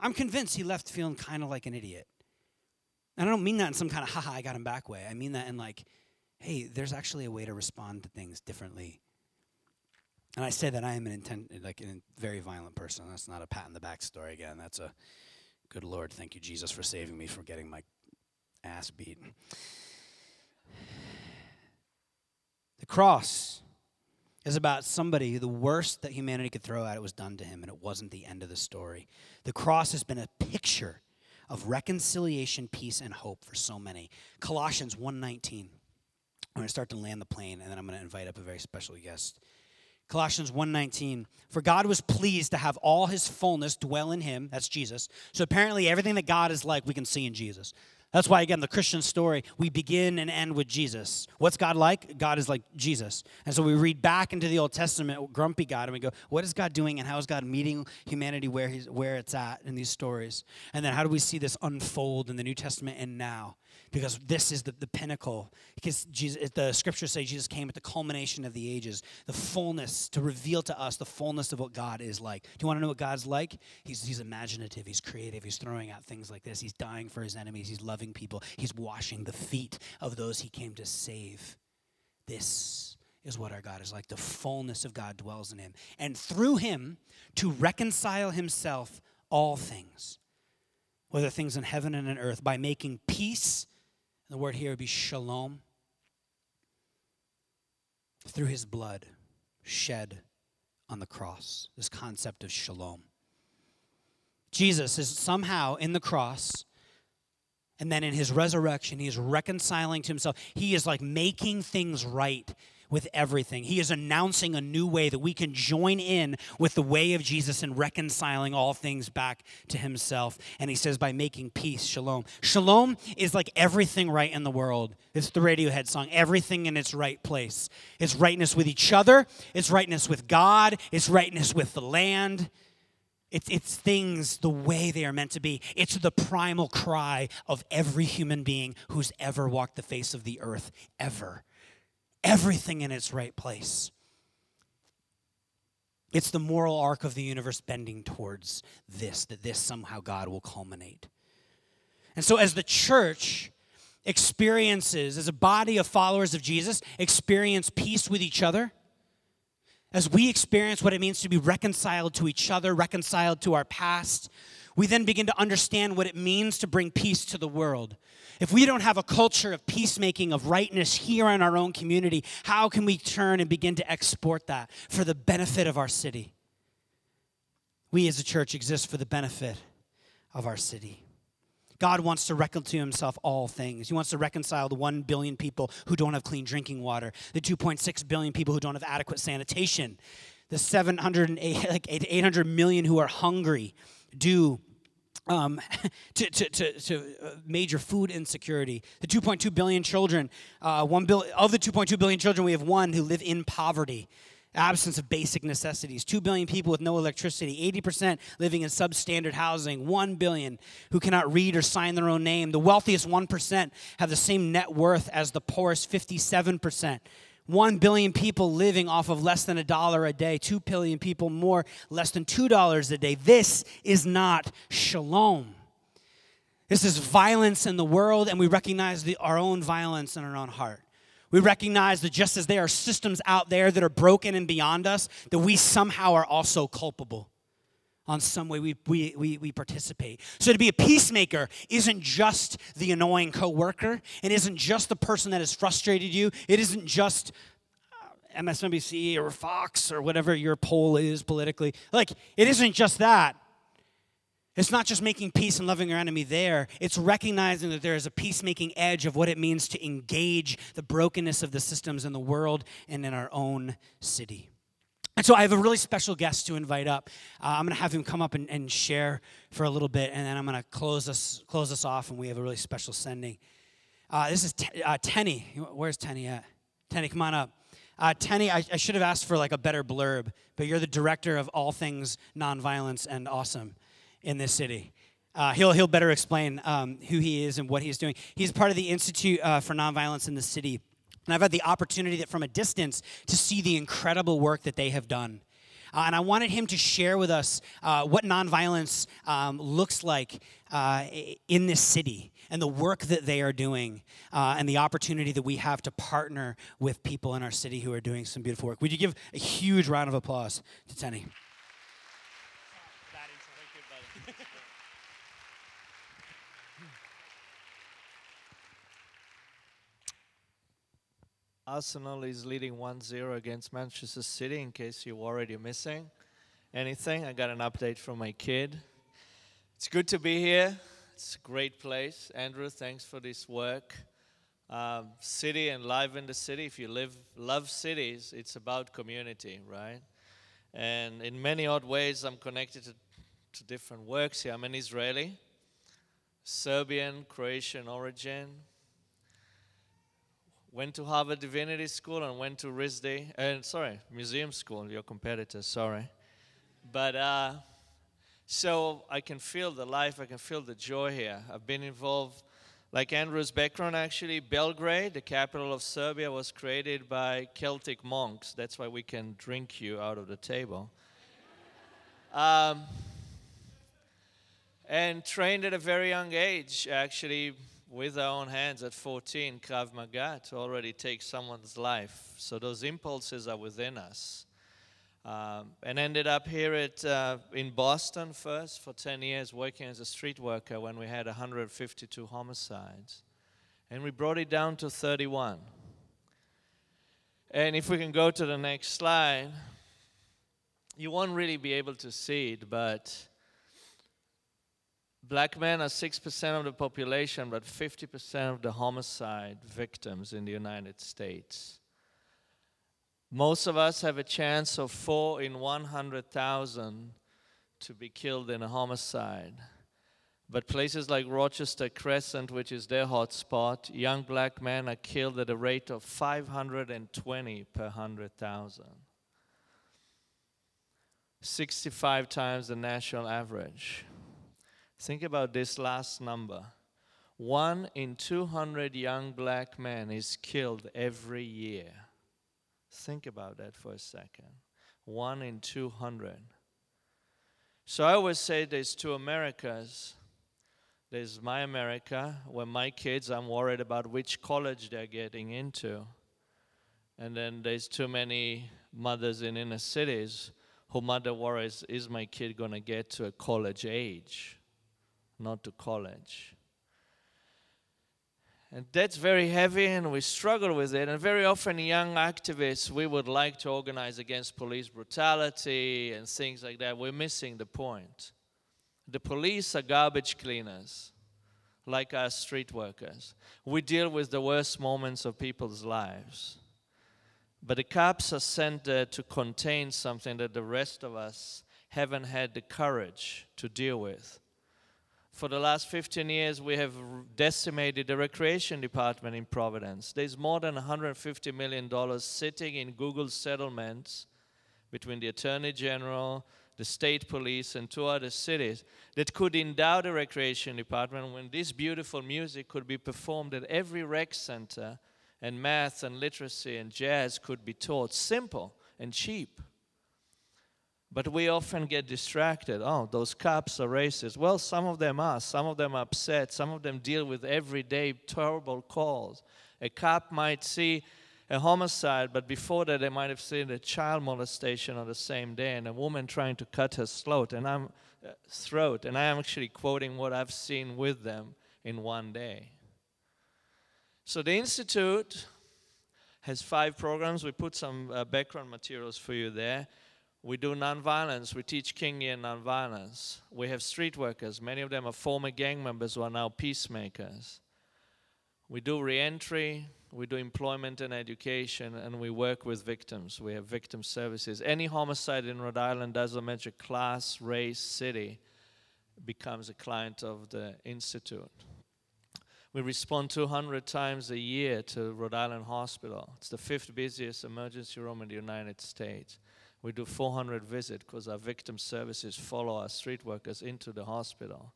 I'm convinced he left feeling kind of like an idiot. And I don't mean that in some kind of haha, I got him back way. I mean that in like, hey, there's actually a way to respond to things differently. And I say that I am an intent, like a very violent person. That's not a pat in the back story again. That's a good Lord, thank you, Jesus, for saving me from getting my ass beat. The cross is about somebody, the worst that humanity could throw at it was done to him, and it wasn't the end of the story. The cross has been a picture of reconciliation, peace, and hope for so many. Colossians 1.19. I'm going to start to land the plane, and then I'm going to invite up a very special guest. Colossians 1:19 For God was pleased to have all his fullness dwell in him that's Jesus. So apparently everything that God is like we can see in Jesus. That's why, again, the Christian story, we begin and end with Jesus. What's God like? God is like Jesus. And so we read back into the Old Testament, grumpy God, and we go, what is God doing and how is God meeting humanity where, he's, where it's at in these stories? And then how do we see this unfold in the New Testament and now? Because this is the, the pinnacle. Because Jesus, the scriptures say Jesus came at the culmination of the ages, the fullness to reveal to us the fullness of what God is like. Do you want to know what God's like? He's, he's imaginative, he's creative, he's throwing out things like this, he's dying for his enemies, he's loving people, he's washing the feet of those he came to save. This is what our God is like. The fullness of God dwells in him. And through him, to reconcile himself all things, whether things in heaven and in earth, by making peace the word here would be shalom. Through his blood shed on the cross, this concept of shalom. Jesus is somehow in the cross, and then in his resurrection, he is reconciling to himself. He is like making things right with everything. He is announcing a new way that we can join in with the way of Jesus and reconciling all things back to himself. And he says, by making peace, shalom. Shalom is like everything right in the world. It's the Radiohead song, everything in its right place. It's rightness with each other, it's rightness with God, it's rightness with the land. It's, it's things the way they are meant to be. It's the primal cry of every human being who's ever walked the face of the earth, ever everything in its right place. It's the moral arc of the universe bending towards this, that this somehow God will culminate. And so, as the church experiences, as a body of followers of Jesus, experience peace with each other, as we experience what it means to be reconciled to each other, reconciled to our past, we then begin to understand what it means to bring peace to the world. If we don't have a culture of peacemaking, of rightness here in our own community, how can we turn and begin to export that for the benefit of our city? We as a church exist for the benefit of our city. God wants to reconcile to himself all things. He wants to reconcile the 1 billion people who don't have clean drinking water, the 2.6 billion people who don't have adequate sanitation, the 708 like 800 million who are hungry due um, to, to, to, to, uh, major food insecurity. The 2.2 billion children, uh, one bill, of the 2.2 billion children, we have one who live in poverty, absence of basic necessities. 2 billion people with no electricity, 80% living in substandard housing, 1 billion who cannot read or sign their own name. The wealthiest 1% have the same net worth as the poorest 57%. 1 billion people living off of less than a dollar a day, 2 billion people more, less than $2 a day. This is not shalom. This is violence in the world, and we recognize the, our own violence in our own heart. We recognize that just as there are systems out there that are broken and beyond us, that we somehow are also culpable on some way we, we, we, we participate. So to be a peacemaker isn't just the annoying coworker. It isn't just the person that has frustrated you. It isn't just uh, MSNBC or Fox or whatever your poll is politically. Like, it isn't just that. It's not just making peace and loving your enemy there. It's recognizing that there is a peacemaking edge of what it means to engage the brokenness of the systems in the world and in our own city. And so I have a really special guest to invite up. Uh, I'm going to have him come up and, and, share for a little bit, and then I'm going to close us close us off, and we have a really special sending. Uh, this is T- uh, Teny. Where's Teny at? Teny, come on up. Uh, Teny, I, I, should have asked for like a better blurb, but you're the director of all things nonviolence and awesome in this city. Uh, he'll, he'll better explain um, who he is and what he's doing. He's part of the Institute uh, for Nonviolence in the city. And I've had the opportunity that from a distance to see the incredible work that they have done. Uh, and I wanted him to share with us uh, what nonviolence um, looks like uh, in this city and the work that they are doing uh, and the opportunity that we have to partner with people in our city who are doing some beautiful work. Would you give a huge round of applause to Teny? Arsenal is leading 1 0 against Manchester City, in case you're already missing anything. I got an update from my kid. It's good to be here. It's a great place. Andrew, thanks for this work. Um, city and live in the city. If you live, love cities, it's about community, right? And in many odd ways, I'm connected to, to different works here. I'm an Israeli, Serbian, Croatian origin went to Harvard Divinity School and went to RISD, uh, sorry, Museum School, your competitor, sorry. But uh, so I can feel the life, I can feel the joy here. I've been involved, like Andrew's background actually, Belgrade, the capital of Serbia, was created by Celtic monks. That's why we can drink you out of the table. Um, and trained at a very young age, actually with our own hands at 14, Krav Maga, to already take someone's life. So those impulses are within us. Um, and ended up here at, uh, in Boston first for 10 years working as a street worker when we had 152 homicides. And we brought it down to 31. And if we can go to the next slide, you won't really be able to see it, but Black men are 6% of the population, but 50% of the homicide victims in the United States. Most of us have a chance of 4 in 100,000 to be killed in a homicide. But places like Rochester Crescent, which is their hotspot, young black men are killed at a rate of 520 per 100,000. 65 times the national average. Think about this last number. One in 200 young black men is killed every year. Think about that for a second. One in 200. So I always say there's two Americas. There's my America, where my kids, I'm worried about which college they're getting into. And then there's too many mothers in inner cities who mother worries, is my kid going to get to a college age? Not to college. And that's very heavy, and we struggle with it. And very often, young activists, we would like to organize against police brutality and things like that. We're missing the point. The police are garbage cleaners, like us street workers. We deal with the worst moments of people's lives. But the cops are sent there to contain something that the rest of us haven't had the courage to deal with for the last 15 years, we have decimated the recreation department in Providence. There's more than $150 million sitting in Google settlements between the Attorney General, the state police, and two other cities that could endow the recreation department when this beautiful music could be performed at every rec center and math and literacy and jazz could be taught simple and cheap. But we often get distracted. Oh, those cops are racist. Well, some of them are. Some of them are upset. Some of them deal with everyday terrible calls. A cop might see a homicide, but before that, they might have seen a child molestation on the same day and a woman trying to cut her throat. And I'm uh, throat, and I am actually quoting what I've seen with them in one day. So the institute has five programs. We put some uh, background materials for you there. We do nonviolence. We teach Kingian nonviolence. We have street workers. Many of them are former gang members who are now peacemakers. We do reentry. We do employment and education, and we work with victims. We have victim services. Any homicide in Rhode Island doesn't matter class, race, city, becomes a client of the institute. We respond 200 times a year to Rhode Island Hospital. It's the fifth busiest emergency room in the United States. We do 400 visits because our victim services follow our street workers into the hospital.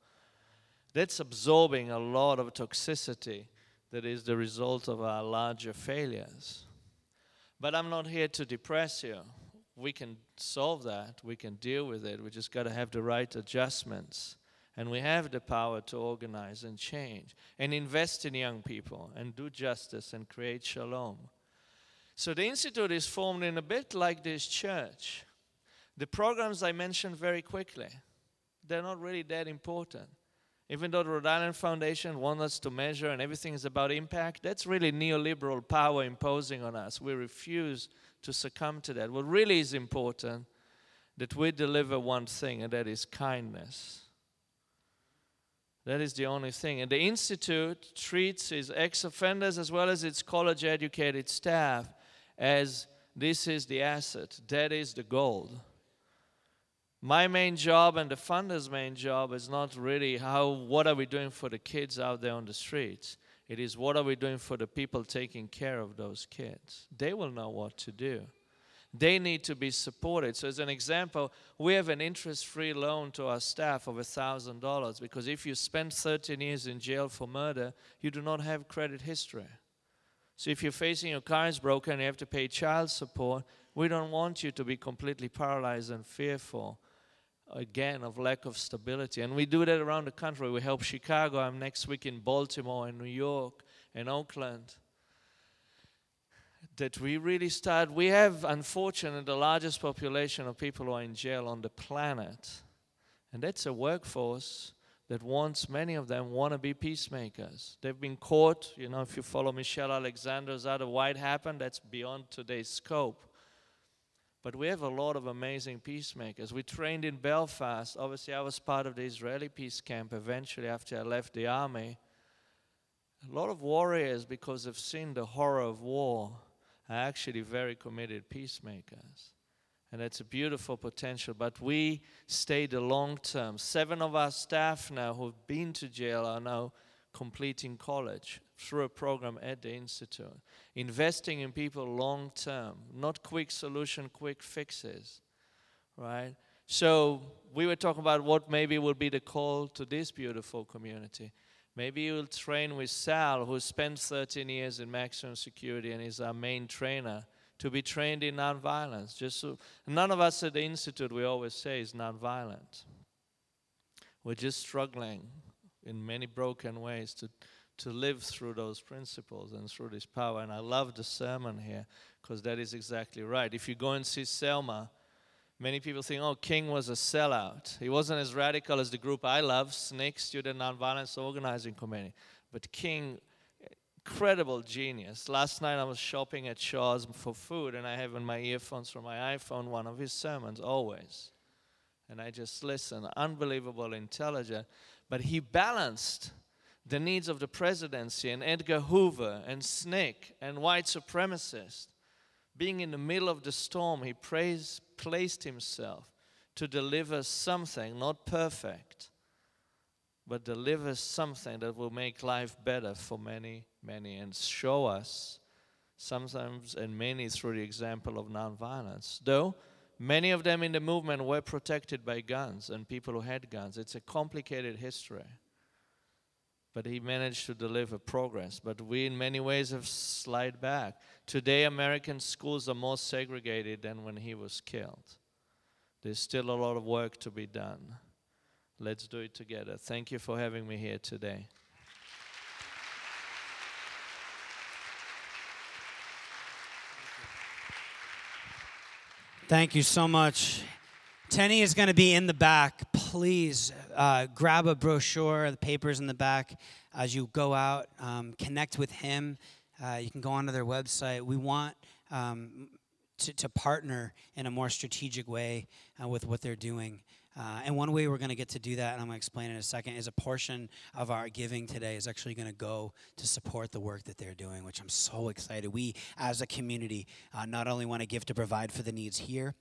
That's absorbing a lot of toxicity that is the result of our larger failures. But I'm not here to depress you. We can solve that, we can deal with it. We just got to have the right adjustments. And we have the power to organize and change and invest in young people and do justice and create shalom. So the Institute is formed in a bit like this church. The programs I mentioned very quickly, they're not really that important. Even though the Rhode Island Foundation wants us to measure and everything is about impact, that's really neoliberal power imposing on us. We refuse to succumb to that. What really is important that we deliver one thing, and that is kindness. That is the only thing. And the Institute treats its ex offenders as well as its college educated staff as this is the asset, that is the gold. My main job and the funder's main job is not really how what are we doing for the kids out there on the streets. It is what are we doing for the people taking care of those kids. They will know what to do. They need to be supported. So, as an example, we have an interest free loan to our staff of $1,000 because if you spend 13 years in jail for murder, you do not have credit history. So if you're facing your car is broken and you have to pay child support, we don't want you to be completely paralyzed and fearful again of lack of stability. And we do that around the country. We help Chicago. I'm next week in Baltimore and New York and Oakland. That we really start, we have unfortunately the largest population of people who are in jail on the planet. And that's a workforce that wants, many of them want to be peacemakers. They've been caught, you know, if you follow Michelle Alexander's out of why it happened, that's beyond today's scope. But we have a lot of amazing peacemakers. We trained in Belfast. Obviously, I was part of the Israeli peace camp eventually after I left the army. A lot of warriors, because they've seen the horror of war, are actually very committed peacemakers and it's a beautiful potential. But we stay the long term. Seven of our staff now who've been to jail are now completing college through a program at the Institute. Investing in people long term, not quick solution, quick fixes, right? So we were talking about what maybe will be the call to this beautiful community. Maybe you'll train with Sal, who spent 13 years in maximum security and is our main trainer to be trained in nonviolence. Just so none of us at the institute we always say is nonviolent. We're just struggling in many broken ways to to live through those principles and through this power. And I love the sermon here because that is exactly right. If you go and see Selma, many people think, oh, King was a sellout. He wasn't as radical as the group I love, SNCC, Student Nonviolence Organizing Committee. But King incredible genius. Last night I was shopping at Shaw's for food, and I have in my earphones from my iPhone one of his sermons always. And I just listen. Unbelievable intelligent. But he balanced the needs of the presidency and Edgar Hoover and SNCC and white supremacists. Being in the middle of the storm, he placed himself to deliver something, not perfect, but deliver something that will make life better for many many, and show us sometimes and many through the example of nonviolence. Though many of them in the movement were protected by guns and people who had guns. It's a complicated history. but he managed to deliver progress. But we, in many ways, have slid back. Today, American schools are more segregated than when he was killed. There's still a lot of work to be done. Let's do it together. Thank you for having me here today. Thank you so much. Teny is going to be in the back. Please uh, grab a brochure, the papers in the back as you go out. Um, connect with him. Uh, you can go onto their website. We want um, to, to, partner in a more strategic way uh, with what they're doing. Uh, and one way we're going to get to do that, and I'm going to explain in a second, is a portion of our giving today is actually going to go to support the work that they're doing, which I'm so excited. We, as a community, uh, not only want to give to provide for the needs here,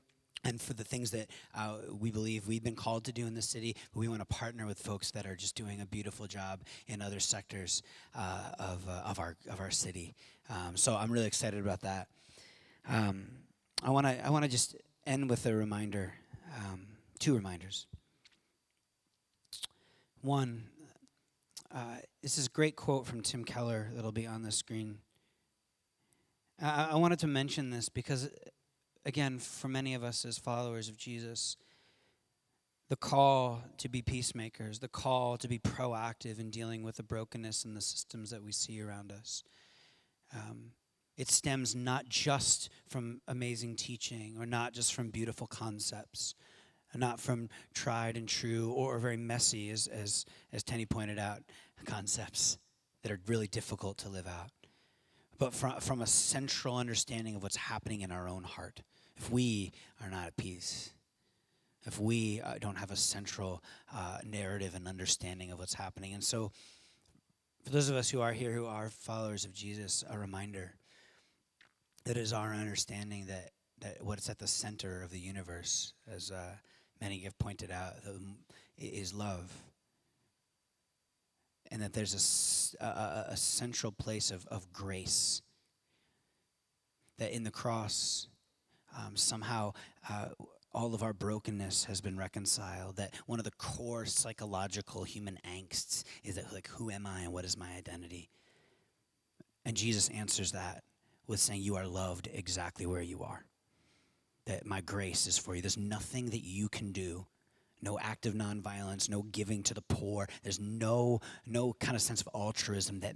and for the things that uh, we believe we've been called to do in the city, we want to partner with folks that are just doing a beautiful job in other sectors uh, of, uh, of, our, of our city. Um, so I'm really excited about that. Um, I want to I want to just end with a reminder. Um, two reminders. One, uh, this is a great quote from Tim Keller that'll be on the screen. I, I wanted to mention this because, again, for many of us as followers of Jesus, the call to be peacemakers, the call to be proactive in dealing with the brokenness and the systems that we see around us. Um, it stems not just from amazing teaching or not just from beautiful concepts, not from tried and true or very messy, as, as, as Teny pointed out, concepts that are really difficult to live out, but from, from a central understanding of what's happening in our own heart. If we are not at peace, if we uh, don't have a central uh, narrative and understanding of what's happening. And so, for those of us who are here who are followers of Jesus, a reminder that is our understanding that, that what's at the center of the universe, as uh, many have pointed out, is love. And that there's a, a, a central place of, of grace. That in the cross, um, somehow uh, all of our brokenness has been reconciled. That one of the core psychological human angsts is that, like, who am I and what is my identity? And Jesus answers that with saying, You are loved exactly where you are that my grace is for you. There's nothing that you can do. No act of nonviolence, no giving to the poor. There's no no kind of sense of altruism that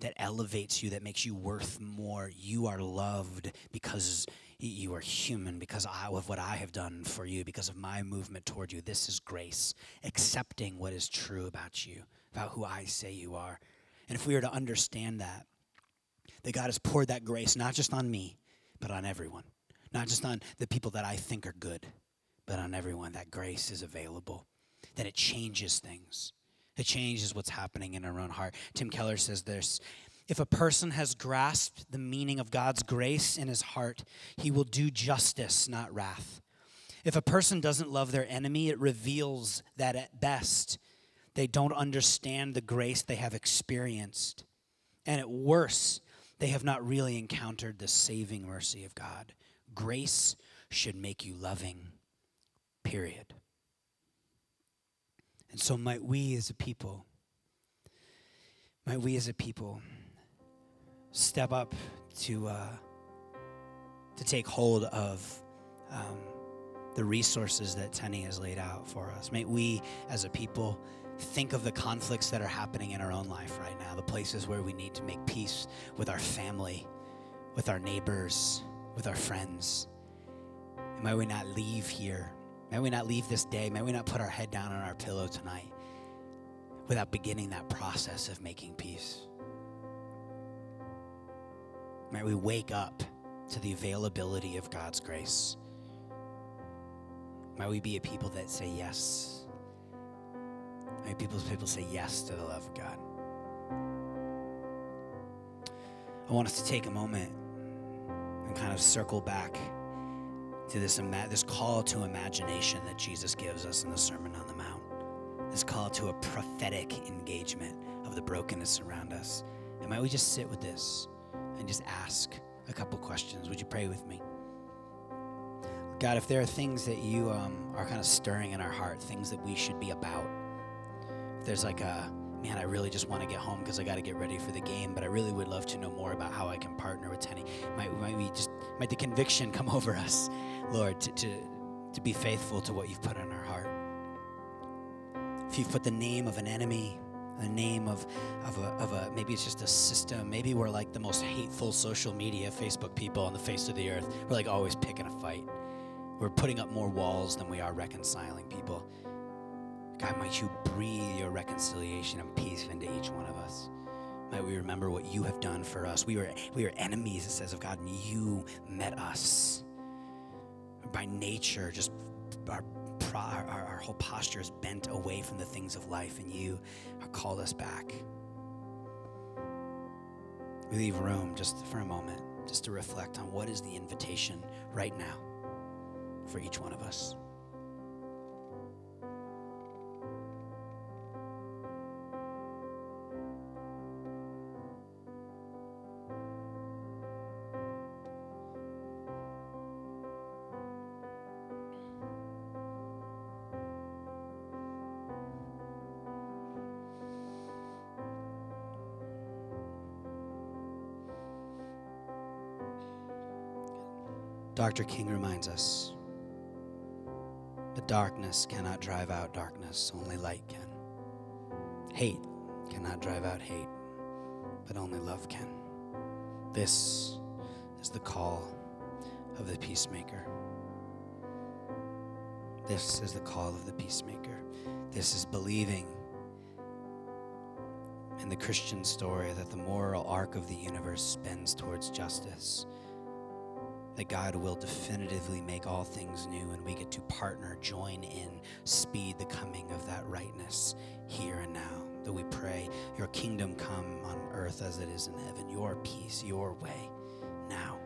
that elevates you, that makes you worth more. You are loved because you are human, because I, of what I have done for you, because of my movement toward you. This is grace, accepting what is true about you, about who I say you are. And if we were to understand that, that God has poured that grace not just on me, but on everyone not just on the people that I think are good, but on everyone. That grace is available, that it changes things. It changes what's happening in our own heart. Tim Keller says this If a person has grasped the meaning of God's grace in his heart, he will do justice, not wrath. If a person doesn't love their enemy, it reveals that at best they don't understand the grace they have experienced. And at worst, they have not really encountered the saving mercy of God. Grace should make you loving, period. And so, might we as a people, might we as a people step up to, uh, to take hold of um, the resources that Teny has laid out for us. May we as a people think of the conflicts that are happening in our own life right now, the places where we need to make peace with our family, with our neighbors with our friends. And may we not leave here. May we not leave this day. May we not put our head down on our pillow tonight without beginning that process of making peace. May we wake up to the availability of God's grace. May we be a people that say yes. May people's people say yes to the love of God. I want us to take a moment and kind of circle back to this, ima- this call to imagination that Jesus gives us in the Sermon on the Mount. This call to a prophetic engagement of the brokenness around us. And might we just sit with this and just ask a couple questions? Would you pray with me? God, if there are things that you um, are kind of stirring in our heart, things that we should be about, if there's like a man, I really just want to get home because I got to get ready for the game, but I really would love to know more about how I can partner with Teny. Might, might we just, might the conviction come over us, Lord, to, to, to be faithful to what you've put in our heart. If you've put the name of an enemy, the name of, of, a, of a, maybe it's just a system, maybe we're like the most hateful social media, Facebook people on the face of the earth. We're like always picking a fight. We're putting up more walls than we are reconciling people. God, might you breathe your reconciliation and peace into each one of us. Might we remember what you have done for us. We were, we were enemies, it says of God, and you met us. By nature, just our, our, our whole posture is bent away from the things of life, and you have called us back. We leave room just for a moment, just to reflect on what is the invitation right now for each one of us. Dr. King reminds us that darkness cannot drive out darkness, only light can. Hate cannot drive out hate, but only love can. This is the call of the peacemaker. This is the call of the peacemaker. This is believing in the Christian story that the moral arc of the universe bends towards justice that God will definitively make all things new and we get to partner, join in, speed the coming of that rightness here and now. That we pray, Your kingdom come on earth as it is in heaven, Your peace, Your way now.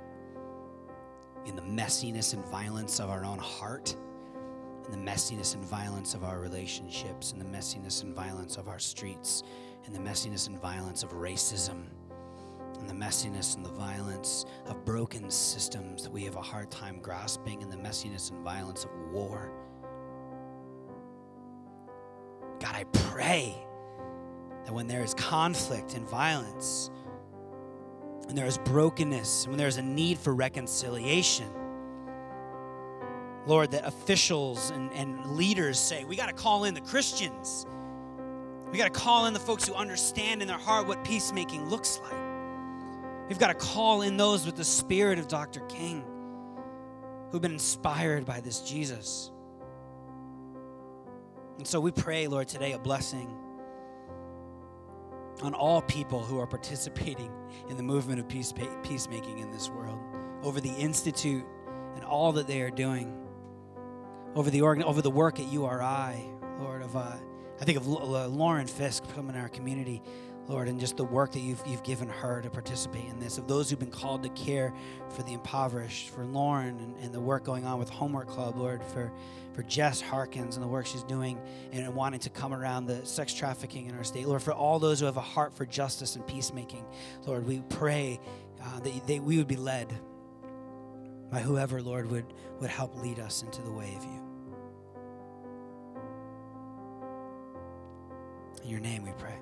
In the messiness and violence of our own heart, in the messiness and violence of our relationships, in the messiness and violence of our streets, in the messiness and violence of racism the messiness and the violence of broken systems that we have a hard time grasping, and the messiness and violence of war. God, I pray that when there is conflict and violence, when there is brokenness, and when there is a need for reconciliation, Lord, that officials and, and leaders say, we got to call in the Christians. We got to call in the folks who understand in their heart what peacemaking looks like. We've got to call in those with the spirit of Dr. King who've been inspired by this Jesus. And so we pray, Lord, today a blessing on all people who are participating in the movement of peace, peacemaking in this world, over the Institute and all that they are doing, over the, organ, over the work at URI, Lord, of, uh, I think of Lauren Fisk from in our community Lord, and just the work that you've, you've given her to participate in this, of those who've been called to care for the impoverished, for Lauren and, and the work going on with Homework Club, Lord, for, for Jess Harkins and the work she's doing and wanting to come around the sex trafficking in our state. Lord, for all those who have a heart for justice and peacemaking, Lord, we pray uh, that they, we would be led by whoever, Lord, would, would help lead us into the way of you. In your name we pray.